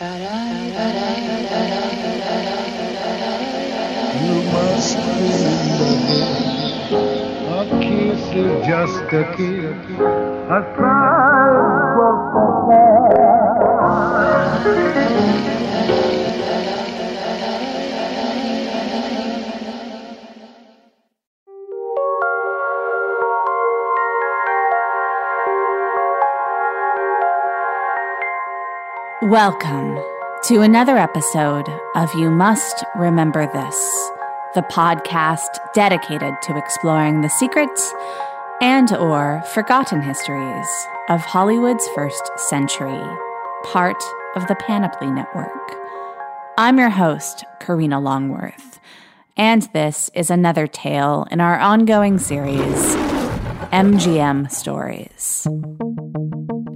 You must remember a kiss is just a kiss, a sigh for Welcome to another episode of You Must Remember This, the podcast dedicated to exploring the secrets and or forgotten histories of Hollywood's first century, part of the Panoply Network. I'm your host, Karina Longworth, and this is another tale in our ongoing series, MGM Stories.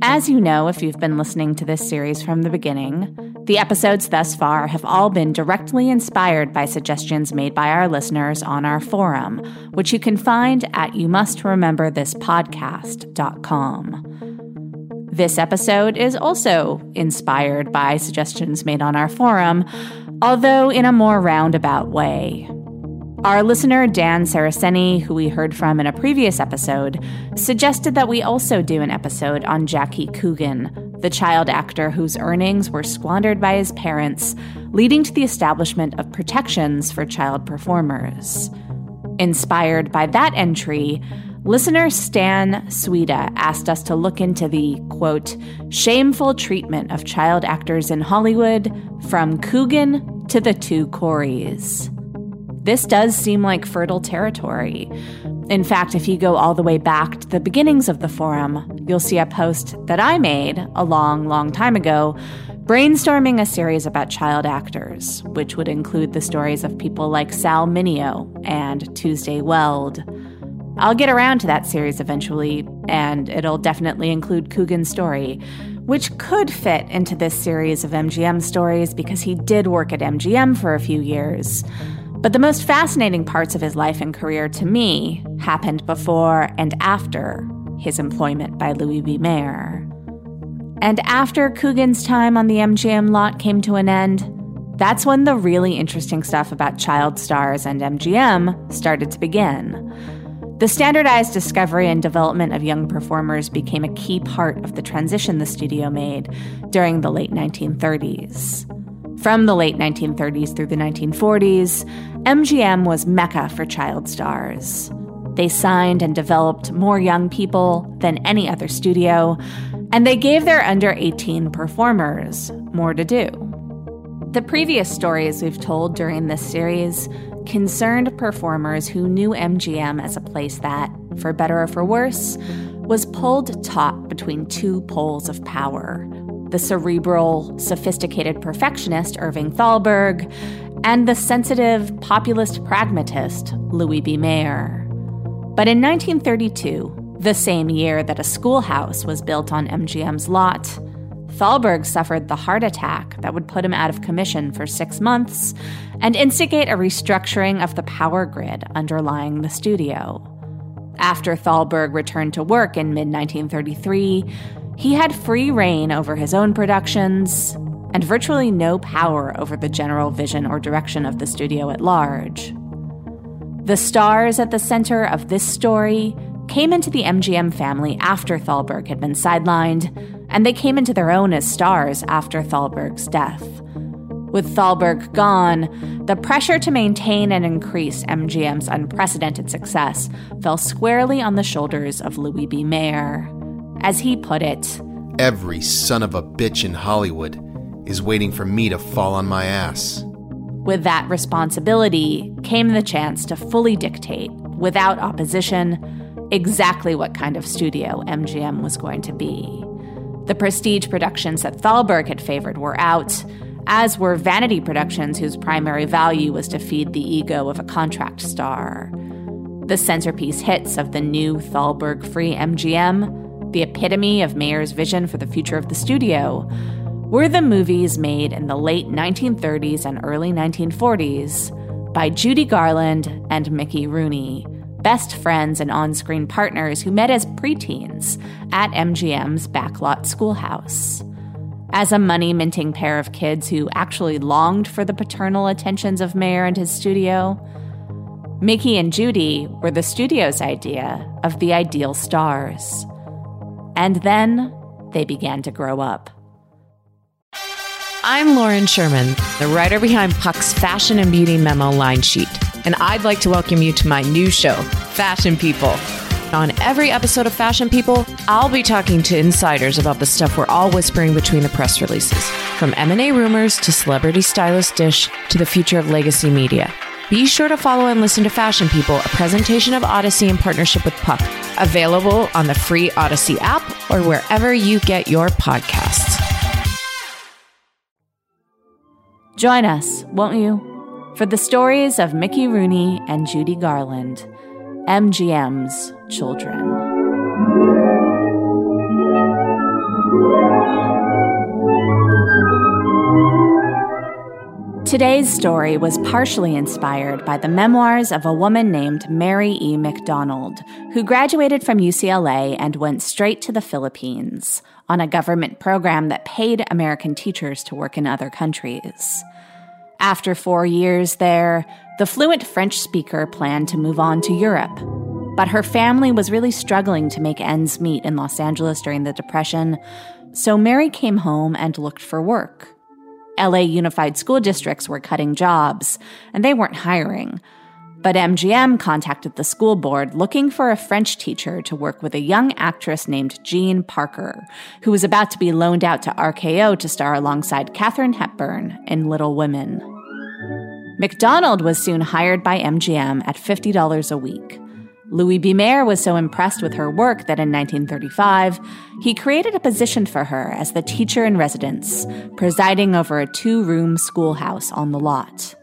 As you know, if you've been listening to this series from the beginning, the episodes thus far have all been directly inspired by suggestions made by our listeners on our forum, which you can find at youmustrememberthispodcast.com. This episode is also inspired by suggestions made on our forum, although in a more roundabout way. Our listener, Dan Saraceni, who we heard from in a previous episode, suggested that we also do an episode on Jackie Coogan, the child actor whose earnings were squandered by his parents, leading to the establishment of protections for child performers. Inspired by that entry, listener Stan Sweda asked us to look into the, quote, shameful treatment of child actors in Hollywood from Coogan to the two Coreys. This does seem like fertile territory. In fact, if you go all the way back to the beginnings of the forum, you'll see a post that I made a long, long time ago brainstorming a series about child actors, which would include the stories of people like Sal Mineo and Tuesday Weld. I'll get around to that series eventually, and it'll definitely include Coogan's story, which could fit into this series of MGM stories because he did work at MGM for a few years. But the most fascinating parts of his life and career to me happened before and after his employment by Louis B. Mayer. And after Coogan's time on the MGM lot came to an end, that's when the really interesting stuff about child stars and MGM started to begin. The standardized discovery and development of young performers became a key part of the transition the studio made during the late 1930s. From the late 1930s through the 1940s, MGM was mecca for child stars. They signed and developed more young people than any other studio, and they gave their under 18 performers more to do. The previous stories we've told during this series concerned performers who knew MGM as a place that, for better or for worse, was pulled taut between two poles of power the cerebral, sophisticated perfectionist Irving Thalberg, and the sensitive, populist pragmatist Louis B. Mayer. But in 1932, the same year that a schoolhouse was built on MGM's lot, Thalberg suffered the heart attack that would put him out of commission for six months and instigate a restructuring of the power grid underlying the studio. After Thalberg returned to work in mid 1933, he had free reign over his own productions and virtually no power over the general vision or direction of the studio at large. The stars at the center of this story came into the MGM family after Thalberg had been sidelined, and they came into their own as stars after Thalberg's death. With Thalberg gone, the pressure to maintain and increase MGM's unprecedented success fell squarely on the shoulders of Louis B. Mayer. As he put it, Every son of a bitch in Hollywood is waiting for me to fall on my ass. With that responsibility came the chance to fully dictate, without opposition, exactly what kind of studio MGM was going to be. The prestige productions that Thalberg had favored were out, as were vanity productions whose primary value was to feed the ego of a contract star. The centerpiece hits of the new Thalberg free MGM the epitome of Mayer's vision for the future of the studio, were the movies made in the late 1930s and early 1940s by Judy Garland and Mickey Rooney, best friends and on screen partners who met as preteens at MGM's backlot schoolhouse. as a money minting pair of kids who actually longed for the paternal attentions of Mayer and his studio. Mickey and Judy were the studio's idea of the ideal stars. And then they began to grow up. I'm Lauren Sherman, the writer behind Puck's Fashion and Beauty Memo line sheet, and I'd like to welcome you to my new show, Fashion People. On every episode of Fashion People, I'll be talking to insiders about the stuff we're all whispering between the press releases, from M&A rumors to celebrity stylist dish to the future of legacy media. Be sure to follow and listen to Fashion People, a presentation of Odyssey in partnership with Puck, available on the free Odyssey app or wherever you get your podcasts. Join us, won't you, for the stories of Mickey Rooney and Judy Garland, MGM's children. Today's story was partially inspired by the memoirs of a woman named Mary E. McDonald, who graduated from UCLA and went straight to the Philippines on a government program that paid American teachers to work in other countries. After four years there, the fluent French speaker planned to move on to Europe. But her family was really struggling to make ends meet in Los Angeles during the Depression, so Mary came home and looked for work. LA Unified School Districts were cutting jobs, and they weren't hiring. But MGM contacted the school board looking for a French teacher to work with a young actress named Jean Parker, who was about to be loaned out to RKO to star alongside Katharine Hepburn in Little Women. McDonald was soon hired by MGM at $50 a week. Louis B. Mayer was so impressed with her work that in 1935, he created a position for her as the teacher in residence, presiding over a two room schoolhouse on the lot.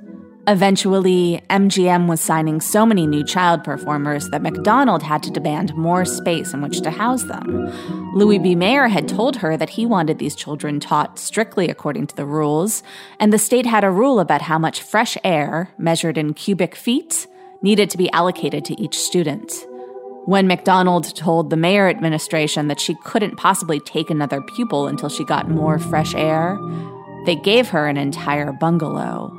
Eventually, MGM was signing so many new child performers that McDonald had to demand more space in which to house them. Louis B. Mayer had told her that he wanted these children taught strictly according to the rules, and the state had a rule about how much fresh air, measured in cubic feet, needed to be allocated to each student. When McDonald told the Mayer administration that she couldn't possibly take another pupil until she got more fresh air, they gave her an entire bungalow.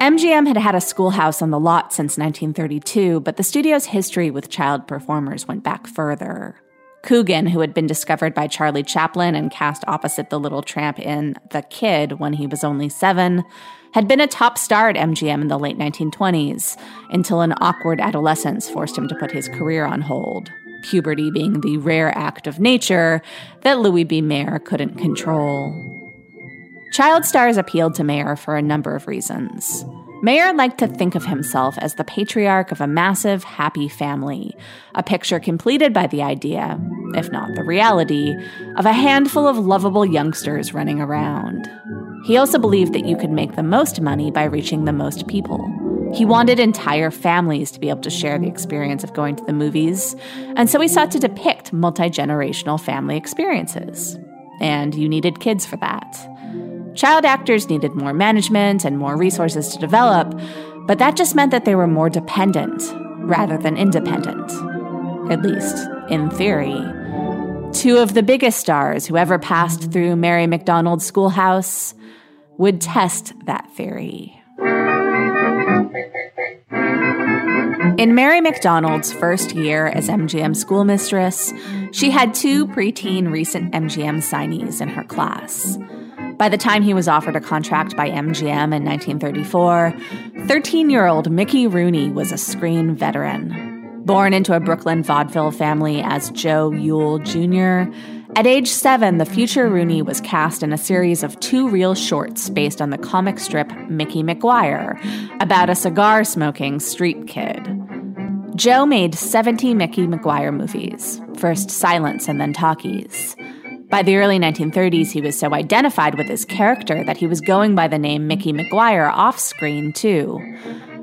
MGM had had a schoolhouse on the lot since 1932, but the studio's history with child performers went back further. Coogan, who had been discovered by Charlie Chaplin and cast opposite the little tramp in The Kid when he was only seven, had been a top star at MGM in the late 1920s until an awkward adolescence forced him to put his career on hold, puberty being the rare act of nature that Louis B. Mayer couldn't control. Child stars appealed to Mayer for a number of reasons. Mayer liked to think of himself as the patriarch of a massive, happy family, a picture completed by the idea, if not the reality, of a handful of lovable youngsters running around. He also believed that you could make the most money by reaching the most people. He wanted entire families to be able to share the experience of going to the movies, and so he sought to depict multi generational family experiences. And you needed kids for that. Child actors needed more management and more resources to develop, but that just meant that they were more dependent rather than independent. At least, in theory. Two of the biggest stars who ever passed through Mary McDonald's schoolhouse would test that theory. In Mary McDonald's first year as MGM schoolmistress, she had two preteen recent MGM signees in her class. By the time he was offered a contract by MGM in 1934, 13 year old Mickey Rooney was a screen veteran. Born into a Brooklyn vaudeville family as Joe Yule Jr., at age seven, the future Rooney was cast in a series of two reel shorts based on the comic strip Mickey McGuire, about a cigar smoking street kid. Joe made 70 Mickey McGuire movies, first silents and then talkies. By the early 1930s, he was so identified with his character that he was going by the name Mickey McGuire off screen, too.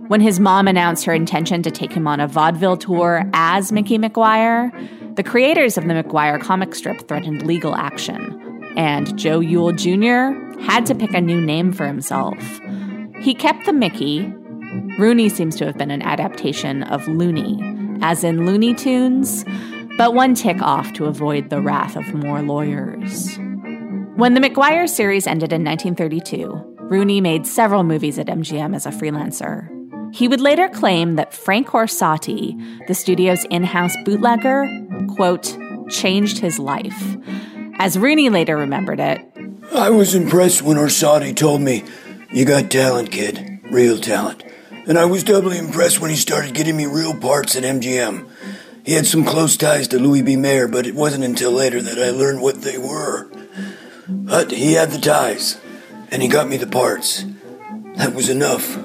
When his mom announced her intention to take him on a vaudeville tour as Mickey McGuire, the creators of the McGuire comic strip threatened legal action, and Joe Yule Jr. had to pick a new name for himself. He kept the Mickey. Rooney seems to have been an adaptation of Looney, as in Looney Tunes, but one tick off to avoid the wrath of more lawyers. When the McGuire series ended in 1932, Rooney made several movies at MGM as a freelancer. He would later claim that Frank Orsatti, the studio's in house bootlegger, quote, changed his life. As Rooney later remembered it, I was impressed when Orsatti told me, You got talent, kid. Real talent. And I was doubly impressed when he started getting me real parts at MGM. He had some close ties to Louis B. Mayer, but it wasn't until later that I learned what they were. But he had the ties, and he got me the parts. That was enough.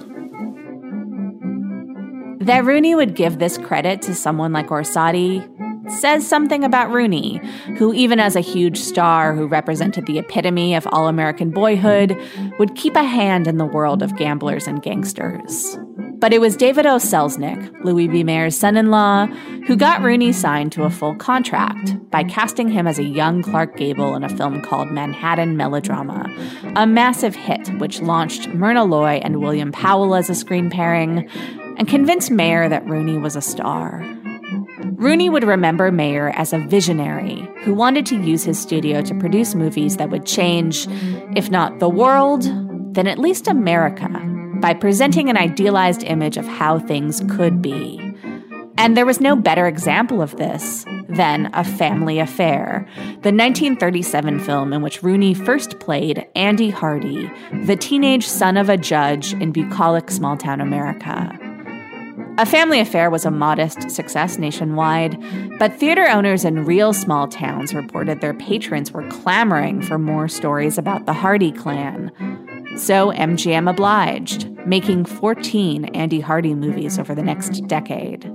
That Rooney would give this credit to someone like Orsatti says something about Rooney, who, even as a huge star who represented the epitome of all American boyhood, would keep a hand in the world of gamblers and gangsters. But it was David O. Selznick, Louis B. Mayer's son in law, who got Rooney signed to a full contract by casting him as a young Clark Gable in a film called Manhattan Melodrama, a massive hit which launched Myrna Loy and William Powell as a screen pairing and convinced Mayer that Rooney was a star. Rooney would remember Mayer as a visionary who wanted to use his studio to produce movies that would change, if not the world, then at least America by presenting an idealized image of how things could be. And there was no better example of this than A Family Affair, the 1937 film in which Rooney first played Andy Hardy, the teenage son of a judge in bucolic small town America. A Family Affair was a modest success nationwide, but theater owners in real small towns reported their patrons were clamoring for more stories about the Hardy clan. So MGM obliged, making 14 Andy Hardy movies over the next decade.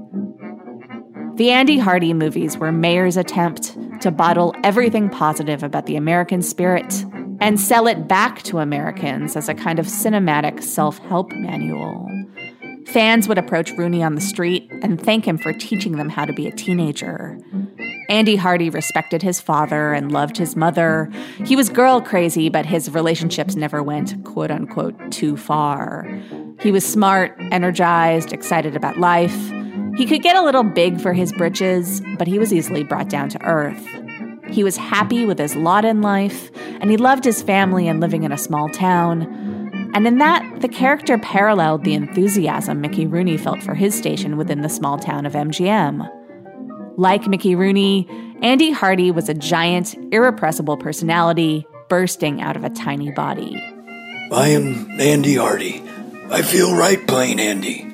The Andy Hardy movies were Mayer's attempt to bottle everything positive about the American spirit and sell it back to Americans as a kind of cinematic self help manual. Fans would approach Rooney on the street and thank him for teaching them how to be a teenager. Andy Hardy respected his father and loved his mother. He was girl crazy, but his relationships never went quote unquote too far. He was smart, energized, excited about life. He could get a little big for his britches, but he was easily brought down to earth. He was happy with his lot in life, and he loved his family and living in a small town. And in that, the character paralleled the enthusiasm Mickey Rooney felt for his station within the small town of MGM. Like Mickey Rooney, Andy Hardy was a giant, irrepressible personality bursting out of a tiny body. I am Andy Hardy. I feel right playing Andy.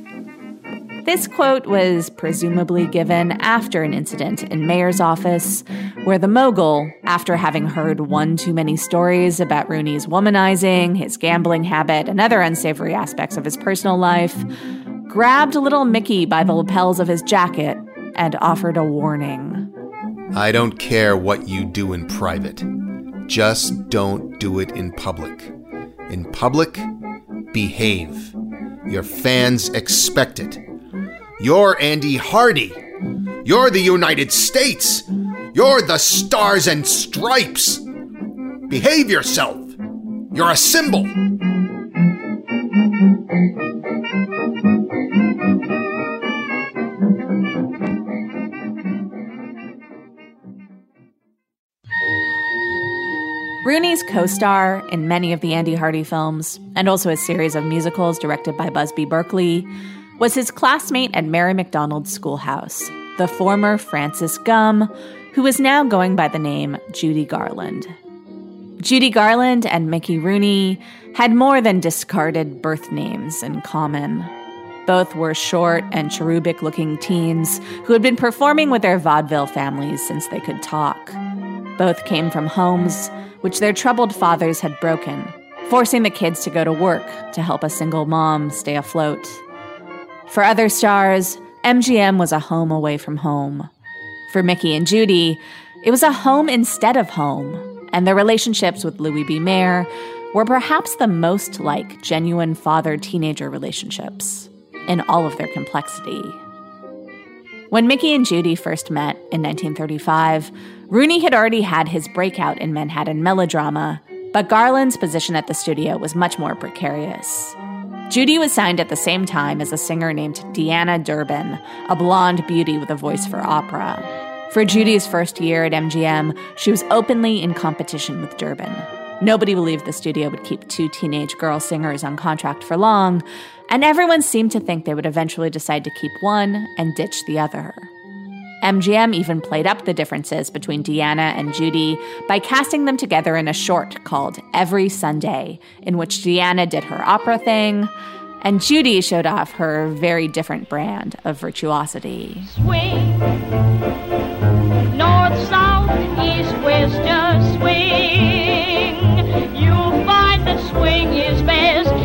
This quote was presumably given after an incident in Mayer's office, where the mogul, after having heard one too many stories about Rooney's womanizing, his gambling habit, and other unsavory aspects of his personal life, grabbed little Mickey by the lapels of his jacket and offered a warning. I don't care what you do in private. Just don't do it in public. In public, behave. Your fans expect it. You're Andy Hardy. You're the United States. You're the Stars and Stripes. Behave yourself. You're a symbol. Rooney's co star in many of the Andy Hardy films, and also a series of musicals directed by Busby Berkeley, was his classmate at Mary McDonald's schoolhouse, the former Frances Gumm, who is now going by the name Judy Garland. Judy Garland and Mickey Rooney had more than discarded birth names in common. Both were short and cherubic looking teens who had been performing with their vaudeville families since they could talk. Both came from homes which their troubled fathers had broken, forcing the kids to go to work to help a single mom stay afloat. For other stars, MGM was a home away from home. For Mickey and Judy, it was a home instead of home, and their relationships with Louis B. Mayer were perhaps the most like genuine father teenager relationships in all of their complexity. When Mickey and Judy first met in 1935, Rooney had already had his breakout in Manhattan melodrama, but Garland's position at the studio was much more precarious. Judy was signed at the same time as a singer named Deanna Durbin, a blonde beauty with a voice for opera. For Judy's first year at MGM, she was openly in competition with Durbin. Nobody believed the studio would keep two teenage girl singers on contract for long, and everyone seemed to think they would eventually decide to keep one and ditch the other. MGM even played up the differences between Deanna and Judy by casting them together in a short called Every Sunday, in which Deanna did her opera thing and Judy showed off her very different brand of virtuosity. Swing, north, south, east, west, swing. You'll find that swing is best.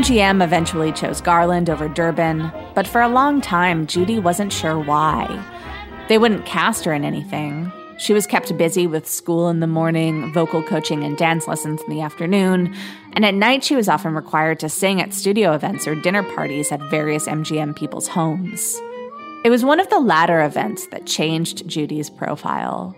MGM eventually chose Garland over Durbin, but for a long time, Judy wasn't sure why. They wouldn't cast her in anything. She was kept busy with school in the morning, vocal coaching, and dance lessons in the afternoon, and at night she was often required to sing at studio events or dinner parties at various MGM people's homes. It was one of the latter events that changed Judy's profile.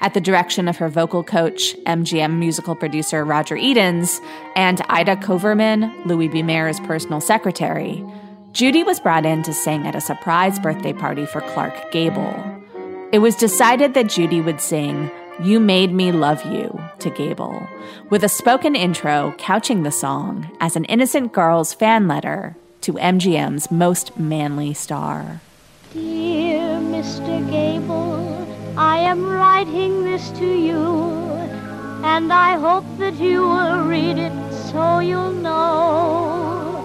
At the direction of her vocal coach, MGM musical producer Roger Edens, and Ida Koverman, Louis B. Mayer's personal secretary, Judy was brought in to sing at a surprise birthday party for Clark Gable. It was decided that Judy would sing You Made Me Love You to Gable, with a spoken intro couching the song as an innocent girl's fan letter to MGM's most manly star. Dear Mr. Gable, am writing this to you, and I hope that you will read it so you'll know.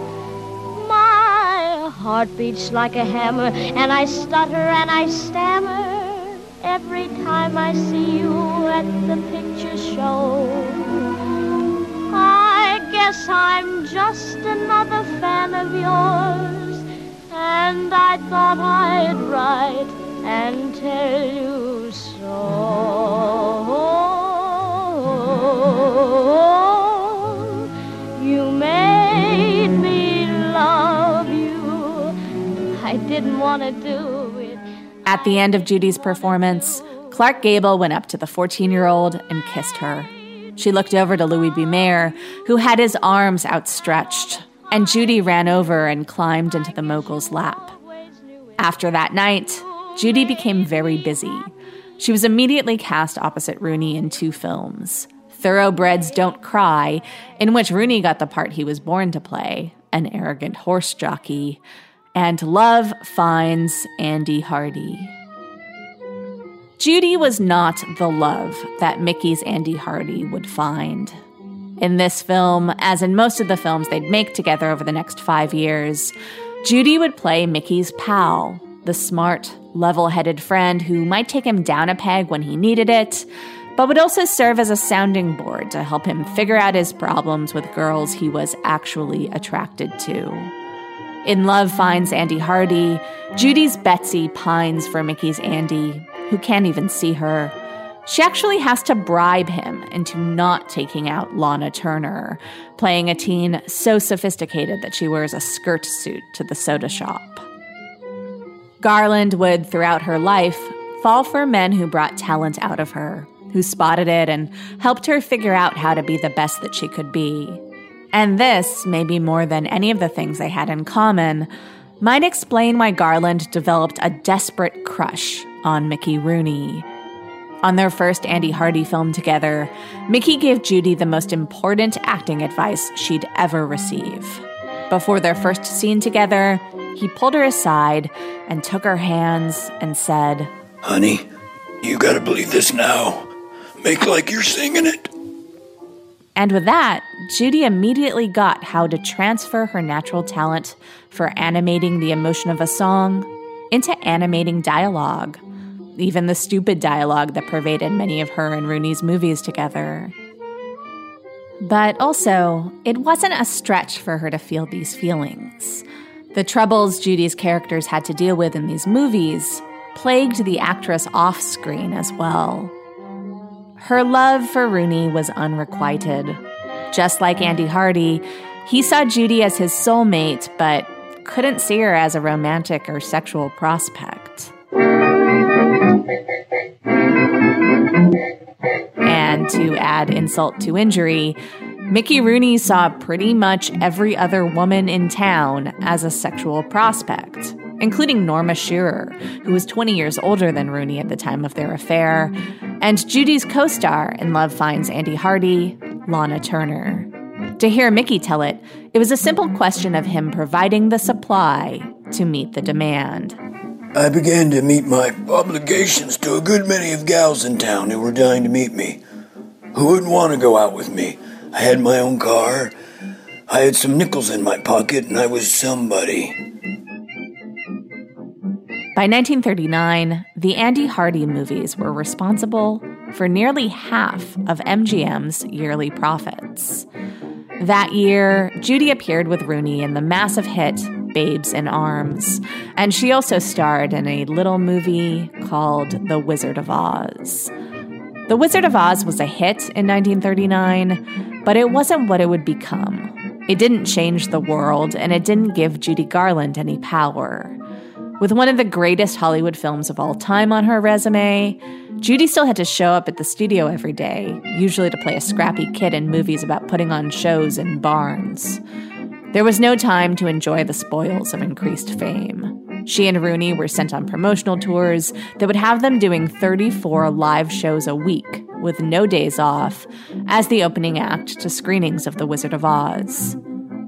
My heart beats like a hammer, and I stutter and I stammer every time I see you at the picture show. I guess I'm just another fan of yours, and I thought I'd write and tell you so. You made me love you. I didn't want to do it. At the end of Judy's performance, Clark Gable went up to the 14 year old and kissed her. She looked over to Louis B. Mayer, who had his arms outstretched, and Judy ran over and climbed into the mogul's lap. After that night, Judy became very busy. She was immediately cast opposite Rooney in two films Thoroughbreds Don't Cry, in which Rooney got the part he was born to play, an arrogant horse jockey, and Love Finds Andy Hardy. Judy was not the love that Mickey's Andy Hardy would find. In this film, as in most of the films they'd make together over the next five years, Judy would play Mickey's pal, the smart, level headed friend who might take him down a peg when he needed it, but would also serve as a sounding board to help him figure out his problems with girls he was actually attracted to. In Love Finds Andy Hardy, Judy's Betsy pines for Mickey's Andy, who can't even see her. She actually has to bribe him into not taking out Lana Turner, playing a teen so sophisticated that she wears a skirt suit to the soda shop. Garland would, throughout her life, fall for men who brought talent out of her, who spotted it and helped her figure out how to be the best that she could be. And this, maybe more than any of the things they had in common, might explain why Garland developed a desperate crush on Mickey Rooney. On their first Andy Hardy film together, Mickey gave Judy the most important acting advice she'd ever receive. Before their first scene together, he pulled her aside and took her hands and said, Honey, you gotta believe this now. Make like you're singing it. And with that, Judy immediately got how to transfer her natural talent for animating the emotion of a song into animating dialogue, even the stupid dialogue that pervaded many of her and Rooney's movies together. But also, it wasn't a stretch for her to feel these feelings. The troubles Judy's characters had to deal with in these movies plagued the actress off screen as well. Her love for Rooney was unrequited. Just like Andy Hardy, he saw Judy as his soulmate, but couldn't see her as a romantic or sexual prospect. To add insult to injury, Mickey Rooney saw pretty much every other woman in town as a sexual prospect, including Norma Shearer, who was 20 years older than Rooney at the time of their affair, and Judy's co star in Love Finds Andy Hardy, Lana Turner. To hear Mickey tell it, it was a simple question of him providing the supply to meet the demand. I began to meet my obligations to a good many of gals in town who were dying to meet me. Who wouldn't want to go out with me? I had my own car. I had some nickels in my pocket, and I was somebody. By 1939, the Andy Hardy movies were responsible for nearly half of MGM's yearly profits. That year, Judy appeared with Rooney in the massive hit Babes in Arms, and she also starred in a little movie called The Wizard of Oz. The Wizard of Oz was a hit in 1939, but it wasn't what it would become. It didn't change the world, and it didn't give Judy Garland any power. With one of the greatest Hollywood films of all time on her resume, Judy still had to show up at the studio every day, usually to play a scrappy kid in movies about putting on shows in barns. There was no time to enjoy the spoils of increased fame. She and Rooney were sent on promotional tours that would have them doing 34 live shows a week with no days off as the opening act to screenings of The Wizard of Oz.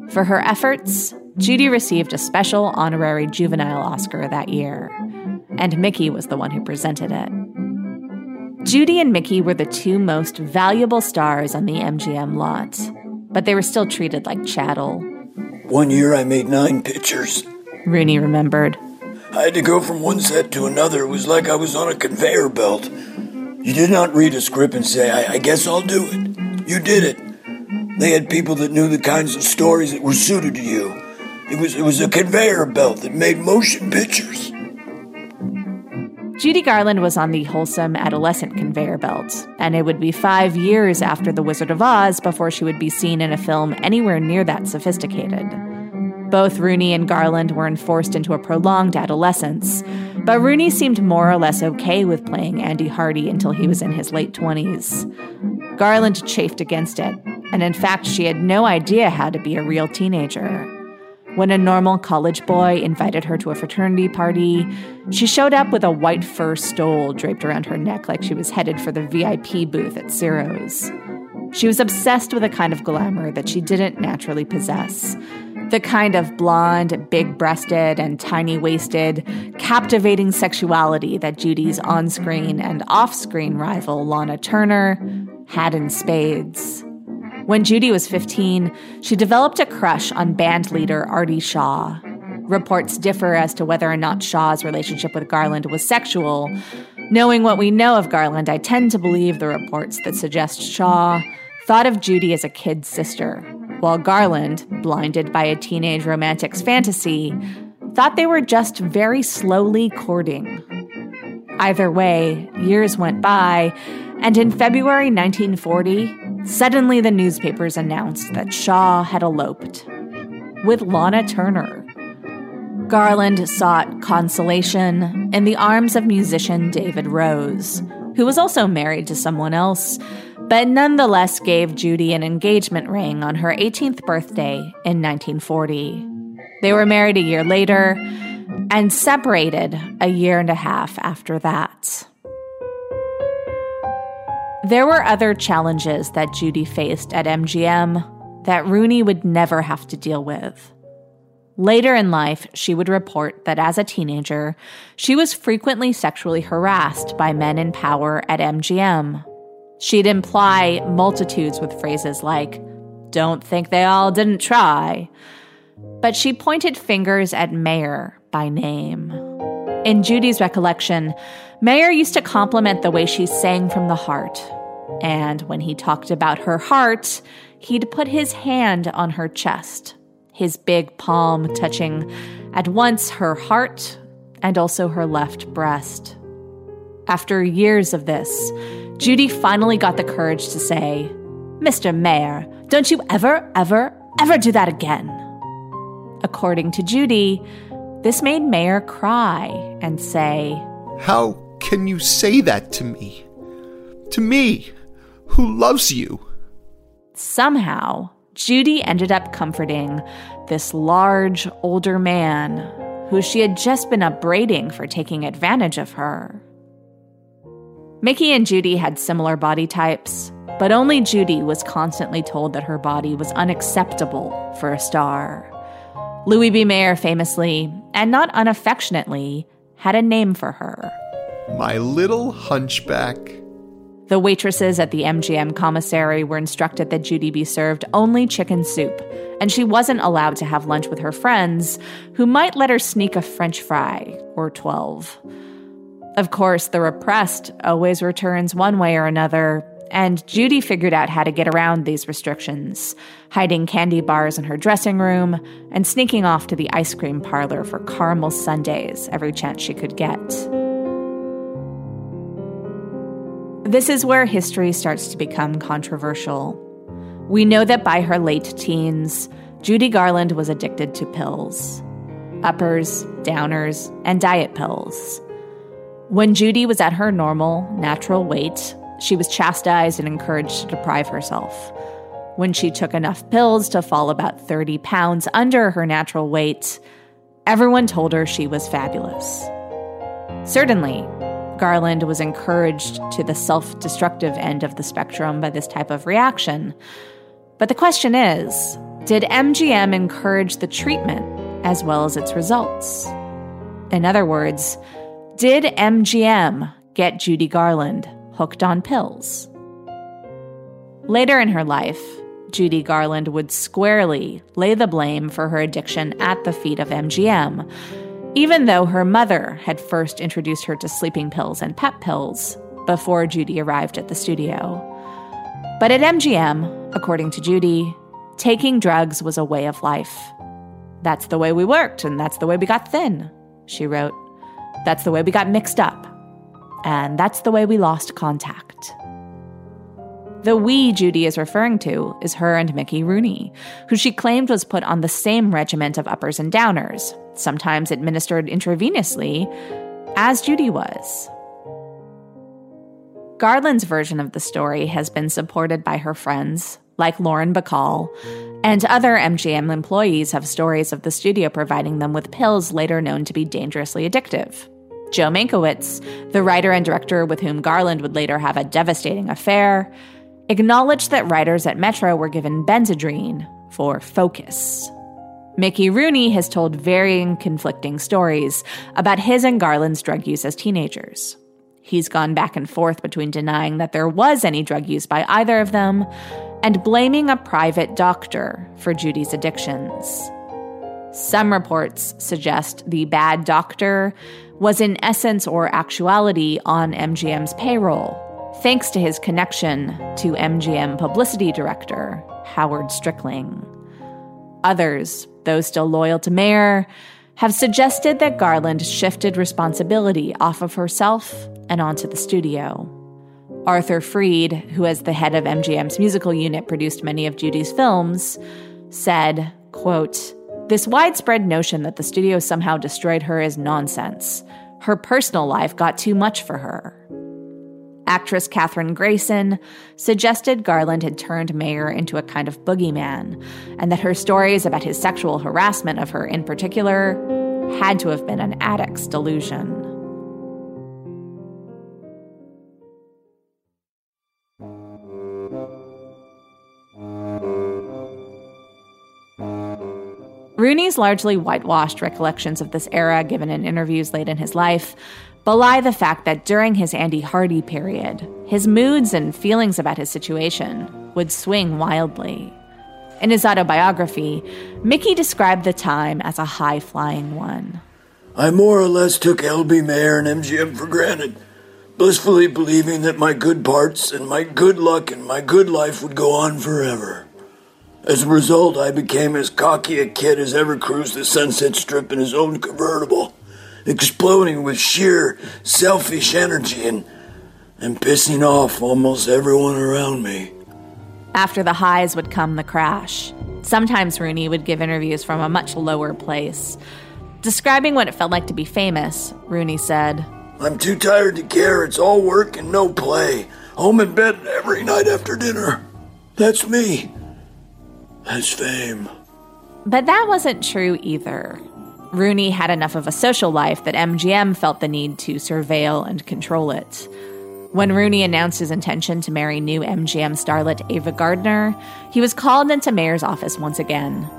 For her efforts, Judy received a special honorary juvenile Oscar that year, and Mickey was the one who presented it. Judy and Mickey were the two most valuable stars on the MGM lot, but they were still treated like chattel. One year I made nine pictures. Rooney remembered. I had to go from one set to another. It was like I was on a conveyor belt. You did not read a script and say, I, I guess I'll do it. You did it. They had people that knew the kinds of stories that were suited to you. It was, it was a conveyor belt that made motion pictures. Judy Garland was on the wholesome adolescent conveyor belt, and it would be five years after The Wizard of Oz before she would be seen in a film anywhere near that sophisticated. Both Rooney and Garland were enforced into a prolonged adolescence, but Rooney seemed more or less okay with playing Andy Hardy until he was in his late 20s. Garland chafed against it, and in fact, she had no idea how to be a real teenager. When a normal college boy invited her to a fraternity party, she showed up with a white fur stole draped around her neck like she was headed for the VIP booth at Ciro's. She was obsessed with a kind of glamour that she didn't naturally possess the kind of blonde, big breasted, and tiny waisted, captivating sexuality that Judy's on screen and off screen rival, Lana Turner, had in spades. When Judy was 15, she developed a crush on band leader Artie Shaw. Reports differ as to whether or not Shaw's relationship with Garland was sexual. Knowing what we know of Garland, I tend to believe the reports that suggest Shaw thought of Judy as a kid sister, while Garland, blinded by a teenage romantic's fantasy, thought they were just very slowly courting. Either way, years went by, and in February 1940, suddenly the newspapers announced that Shaw had eloped with Lana Turner. Garland sought consolation in the arms of musician David Rose, who was also married to someone else, but nonetheless gave Judy an engagement ring on her 18th birthday in 1940. They were married a year later and separated a year and a half after that. There were other challenges that Judy faced at MGM that Rooney would never have to deal with. Later in life, she would report that as a teenager, she was frequently sexually harassed by men in power at MGM. She'd imply multitudes with phrases like, Don't think they all didn't try. But she pointed fingers at Mayer by name. In Judy's recollection, Mayer used to compliment the way she sang from the heart. And when he talked about her heart, he'd put his hand on her chest his big palm touching at once her heart and also her left breast. After years of this, Judy finally got the courage to say, Mr. Mayer, don't you ever, ever, ever do that again. According to Judy, this made Mayer cry and say, How can you say that to me? To me, who loves you? Somehow, Judy ended up comforting this large, older man who she had just been upbraiding for taking advantage of her. Mickey and Judy had similar body types, but only Judy was constantly told that her body was unacceptable for a star. Louis B. Mayer famously, and not unaffectionately, had a name for her My little hunchback. The waitresses at the MGM commissary were instructed that Judy be served only chicken soup, and she wasn't allowed to have lunch with her friends, who might let her sneak a french fry or 12. Of course, the repressed always returns one way or another, and Judy figured out how to get around these restrictions, hiding candy bars in her dressing room and sneaking off to the ice cream parlor for caramel sundaes every chance she could get. This is where history starts to become controversial. We know that by her late teens, Judy Garland was addicted to pills uppers, downers, and diet pills. When Judy was at her normal, natural weight, she was chastised and encouraged to deprive herself. When she took enough pills to fall about 30 pounds under her natural weight, everyone told her she was fabulous. Certainly, Garland was encouraged to the self destructive end of the spectrum by this type of reaction. But the question is did MGM encourage the treatment as well as its results? In other words, did MGM get Judy Garland hooked on pills? Later in her life, Judy Garland would squarely lay the blame for her addiction at the feet of MGM even though her mother had first introduced her to sleeping pills and pep pills before Judy arrived at the studio. But at MGM, according to Judy, taking drugs was a way of life. That's the way we worked, and that's the way we got thin, she wrote. That's the way we got mixed up. And that's the way we lost contact. The we Judy is referring to is her and Mickey Rooney, who she claimed was put on the same regiment of uppers and downers, sometimes administered intravenously, as Judy was. Garland's version of the story has been supported by her friends, like Lauren Bacall, and other MGM employees have stories of the studio providing them with pills later known to be dangerously addictive. Joe Mankiewicz, the writer and director with whom Garland would later have a devastating affair, acknowledged that writers at Metro were given Benzedrine for focus. Mickey Rooney has told varying conflicting stories about his and Garland's drug use as teenagers. He's gone back and forth between denying that there was any drug use by either of them and blaming a private doctor for Judy's addictions. Some reports suggest the bad doctor was in essence or actuality on MGM's payroll thanks to his connection to MGM publicity director Howard Strickling. Others, though still loyal to Mayer, have suggested that Garland shifted responsibility off of herself and onto the studio. Arthur Freed, who as the head of MGM's musical unit produced many of Judy's films, said, quote, This widespread notion that the studio somehow destroyed her is nonsense. Her personal life got too much for her. Actress Kathryn Grayson suggested Garland had turned Mayer into a kind of boogeyman, and that her stories about his sexual harassment of her in particular had to have been an addict's delusion. Rooney's largely whitewashed recollections of this era, given in interviews late in his life, belie the fact that during his Andy Hardy period, his moods and feelings about his situation would swing wildly. In his autobiography, Mickey described the time as a high flying one. I more or less took LB Mayer and MGM for granted, blissfully believing that my good parts and my good luck and my good life would go on forever. As a result, I became as cocky a kid as ever cruised the Sunset Strip in his own convertible exploding with sheer selfish energy and and pissing off almost everyone around me. After the highs would come the crash. Sometimes Rooney would give interviews from a much lower place. Describing what it felt like to be famous, Rooney said, I'm too tired to care. It's all work and no play. Home in bed every night after dinner. That's me. That's fame. But that wasn't true either. Rooney had enough of a social life that MGM felt the need to surveil and control it. When Rooney announced his intention to marry new MGM starlet Ava Gardner, he was called into Mayer's office once again.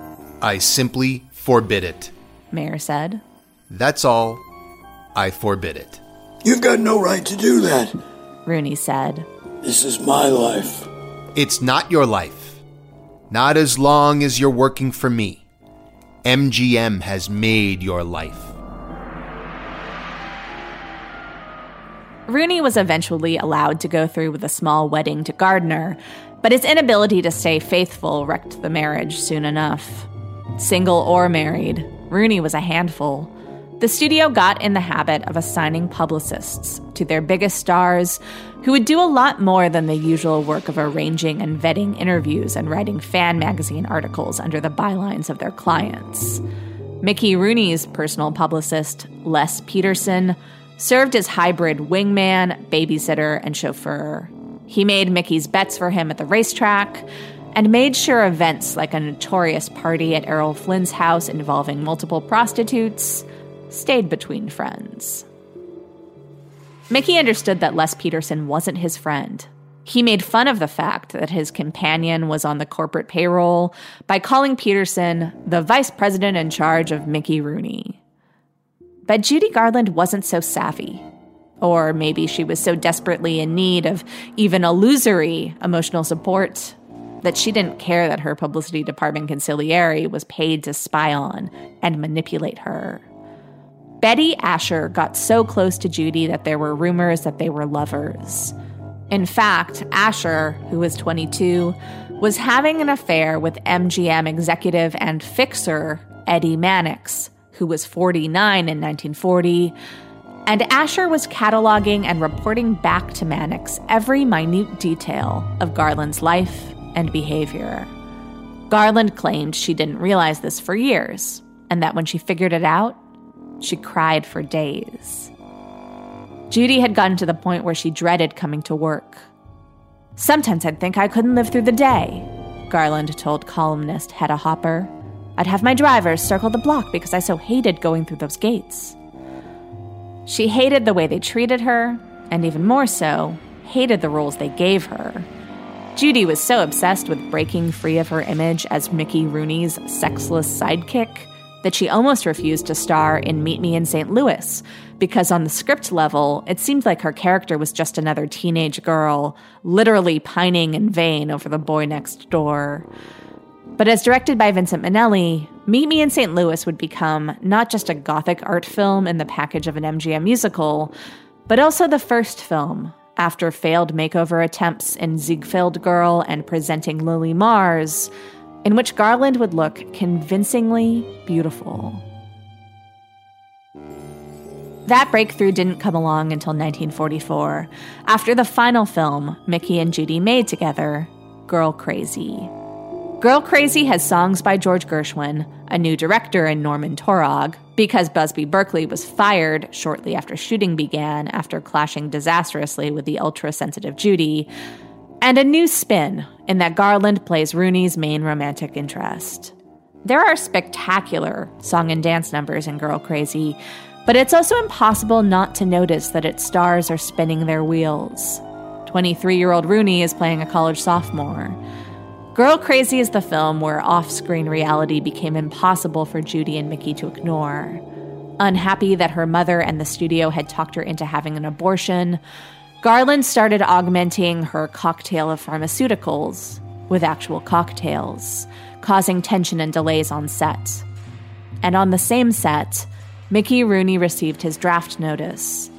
I simply forbid it. Mayer said. That's all. I forbid it. You've got no right to do that. Rooney said. This is my life. It's not your life. Not as long as you're working for me. MGM has made your life. Rooney was eventually allowed to go through with a small wedding to Gardner, but his inability to stay faithful wrecked the marriage soon enough. Single or married, Rooney was a handful. The studio got in the habit of assigning publicists to their biggest stars, who would do a lot more than the usual work of arranging and vetting interviews and writing fan magazine articles under the bylines of their clients. Mickey Rooney's personal publicist, Les Peterson, served as hybrid wingman, babysitter, and chauffeur. He made Mickey's bets for him at the racetrack and made sure events like a notorious party at Errol Flynn's house involving multiple prostitutes stayed between friends. Mickey understood that Les Peterson wasn't his friend. He made fun of the fact that his companion was on the corporate payroll by calling Peterson the vice president in charge of Mickey Rooney. But Judy Garland wasn't so savvy. Or maybe she was so desperately in need of even illusory emotional support that she didn't care that her publicity department consigliere was paid to spy on and manipulate her. Betty Asher got so close to Judy that there were rumors that they were lovers. In fact, Asher, who was 22, was having an affair with MGM executive and fixer Eddie Mannix, who was 49 in 1940. And Asher was cataloging and reporting back to Mannix every minute detail of Garland's life and behavior. Garland claimed she didn't realize this for years, and that when she figured it out, she cried for days. Judy had gotten to the point where she dreaded coming to work. Sometimes I'd think I couldn't live through the day, Garland told columnist Hedda Hopper. I'd have my drivers circle the block because I so hated going through those gates. She hated the way they treated her, and even more so, hated the roles they gave her. Judy was so obsessed with breaking free of her image as Mickey Rooney's sexless sidekick that she almost refused to star in Meet Me in St. Louis, because on the script level, it seemed like her character was just another teenage girl, literally pining in vain over the boy next door. But as directed by Vincente Minnelli, Meet Me in St. Louis would become not just a gothic art film in the package of an MGM musical, but also the first film, after failed makeover attempts in Ziegfeld Girl and presenting Lily Mars, in which Garland would look convincingly beautiful. That breakthrough didn't come along until 1944, after the final film Mickey and Judy made together, Girl Crazy. Girl Crazy has songs by George Gershwin, a new director in Norman Taurog, because Busby Berkeley was fired shortly after shooting began after clashing disastrously with the ultra sensitive Judy, and a new spin in that Garland plays Rooney's main romantic interest. There are spectacular song and dance numbers in Girl Crazy, but it's also impossible not to notice that its stars are spinning their wheels. 23 year old Rooney is playing a college sophomore. Girl Crazy is the film where off screen reality became impossible for Judy and Mickey to ignore. Unhappy that her mother and the studio had talked her into having an abortion, Garland started augmenting her cocktail of pharmaceuticals with actual cocktails, causing tension and delays on set. And on the same set, Mickey Rooney received his draft notice.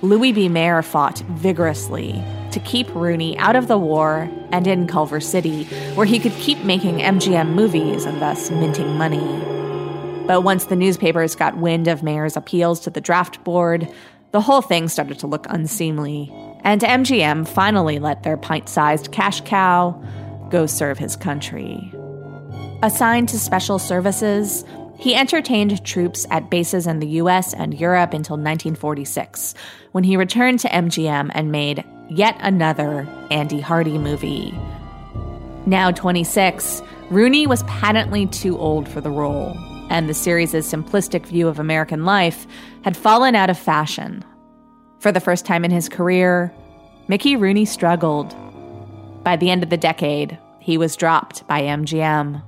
Louis B. Mayer fought vigorously to keep Rooney out of the war and in Culver City, where he could keep making MGM movies and thus minting money. But once the newspapers got wind of Mayer's appeals to the draft board, the whole thing started to look unseemly. And MGM finally let their pint sized cash cow go serve his country. Assigned to special services, he entertained troops at bases in the US and Europe until 1946, when he returned to MGM and made yet another Andy Hardy movie. Now 26, Rooney was patently too old for the role, and the series' simplistic view of American life had fallen out of fashion. For the first time in his career, Mickey Rooney struggled. By the end of the decade, he was dropped by MGM.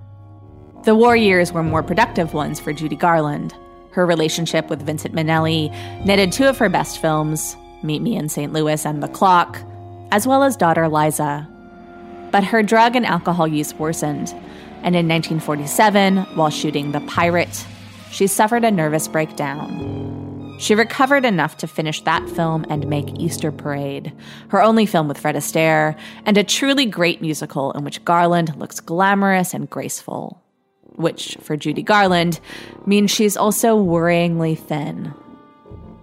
The war years were more productive ones for Judy Garland. Her relationship with Vincente Minnelli netted two of her best films, Meet Me in St. Louis and The Clock, as well as daughter Liza. But her drug and alcohol use worsened, and in 1947, while shooting The Pirate, she suffered a nervous breakdown. She recovered enough to finish that film and make Easter Parade, her only film with Fred Astaire, and a truly great musical in which Garland looks glamorous and graceful. Which, for Judy Garland, means she's also worryingly thin.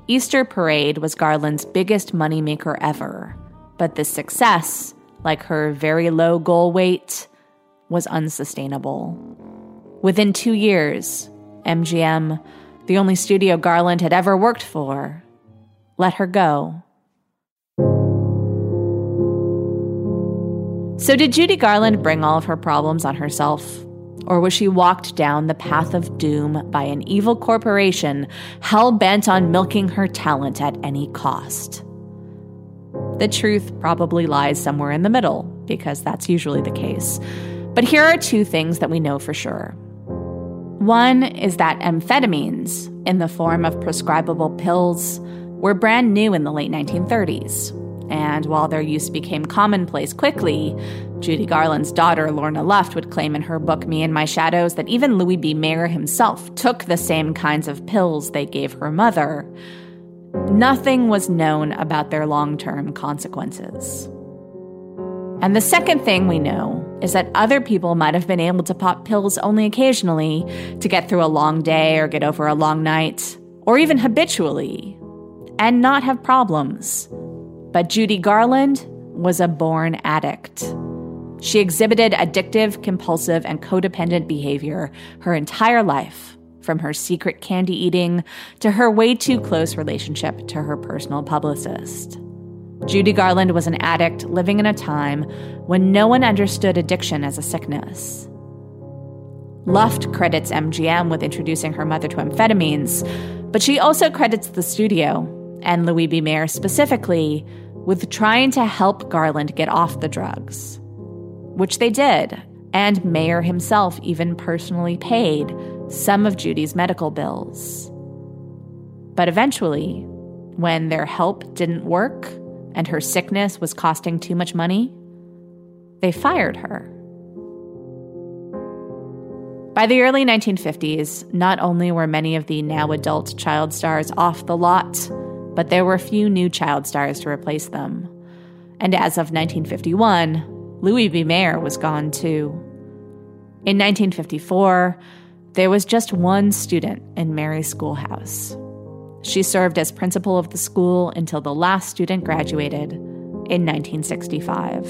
Easter Parade was Garland's biggest moneymaker ever, but this success, like her very low goal weight, was unsustainable. Within two years, MGM, the only studio Garland had ever worked for, let her go. So, did Judy Garland bring all of her problems on herself? Or was she walked down the path of doom by an evil corporation hell bent on milking her talent at any cost? The truth probably lies somewhere in the middle, because that's usually the case. But here are two things that we know for sure. One is that amphetamines, in the form of prescribable pills, were brand new in the late 1930s. And while their use became commonplace quickly, Judy Garland's daughter, Lorna Luft, would claim in her book Me and My Shadows that even Louis B. Mayer himself took the same kinds of pills they gave her mother. Nothing was known about their long term consequences. And the second thing we know is that other people might have been able to pop pills only occasionally to get through a long day or get over a long night, or even habitually, and not have problems. But Judy Garland was a born addict. She exhibited addictive, compulsive, and codependent behavior her entire life, from her secret candy eating to her way too close relationship to her personal publicist. Judy Garland was an addict living in a time when no one understood addiction as a sickness. Luft credits MGM with introducing her mother to amphetamines, but she also credits the studio, and Louis B. Mayer specifically, with trying to help Garland get off the drugs which they did, and Mayer himself even personally paid some of Judy's medical bills. But eventually, when their help didn't work and her sickness was costing too much money, they fired her. By the early 1950s, not only were many of the now adult child stars off the lot, but there were few new child stars to replace them. And as of 1951, Louis B. Mayer was gone too. In 1954, there was just one student in Mary's schoolhouse. She served as principal of the school until the last student graduated in 1965.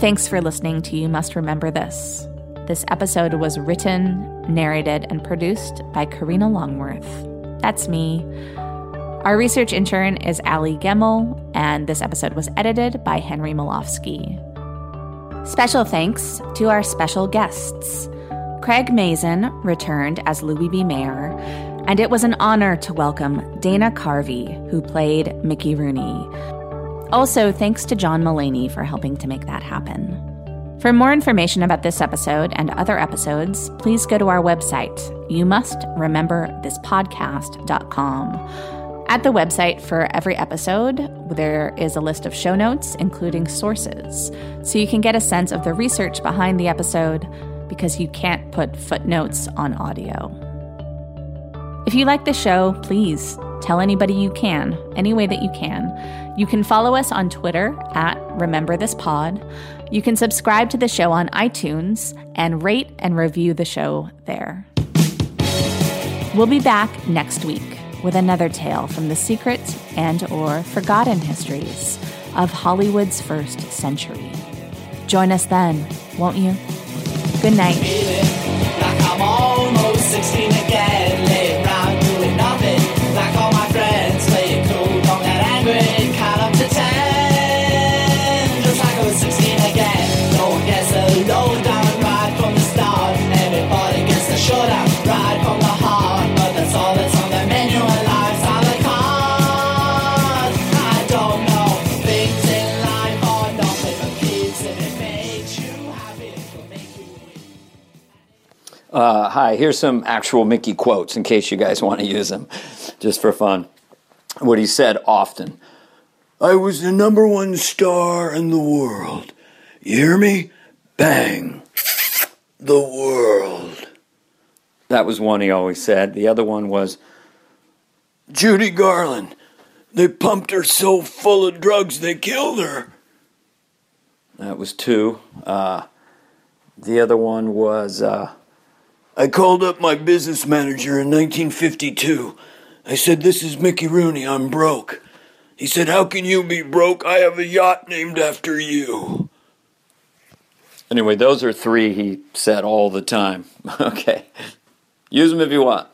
Thanks for listening to You Must Remember This. This episode was written, narrated, and produced by Karina Longworth. That's me. Our research intern is Ali Gemmel, and this episode was edited by Henry Molofsky. Special thanks to our special guests. Craig Mazin returned as Louis B. Mayer, and it was an honor to welcome Dana Carvey, who played Mickey Rooney. Also, thanks to John Mulaney for helping to make that happen. For more information about this episode and other episodes, please go to our website, you must remember this podcast.com. At the website for every episode, there is a list of show notes, including sources, so you can get a sense of the research behind the episode because you can't put footnotes on audio. If you like the show, please Tell anybody you can, any way that you can. You can follow us on Twitter at Remember This Pod. You can subscribe to the show on iTunes and rate and review the show there. We'll be back next week with another tale from the secret and or forgotten histories of Hollywood's first century. Join us then, won't you? Good night. Uh, hi, here's some actual Mickey quotes in case you guys want to use them, just for fun. What he said often. I was the number one star in the world. You hear me? Bang. The world. That was one he always said. The other one was, Judy Garland. They pumped her so full of drugs they killed her. that was two. Uh, the other one was, uh, I called up my business manager in 1952. I said, This is Mickey Rooney. I'm broke. He said, How can you be broke? I have a yacht named after you. anyway, those are three he said all the time. okay. Use them if you want.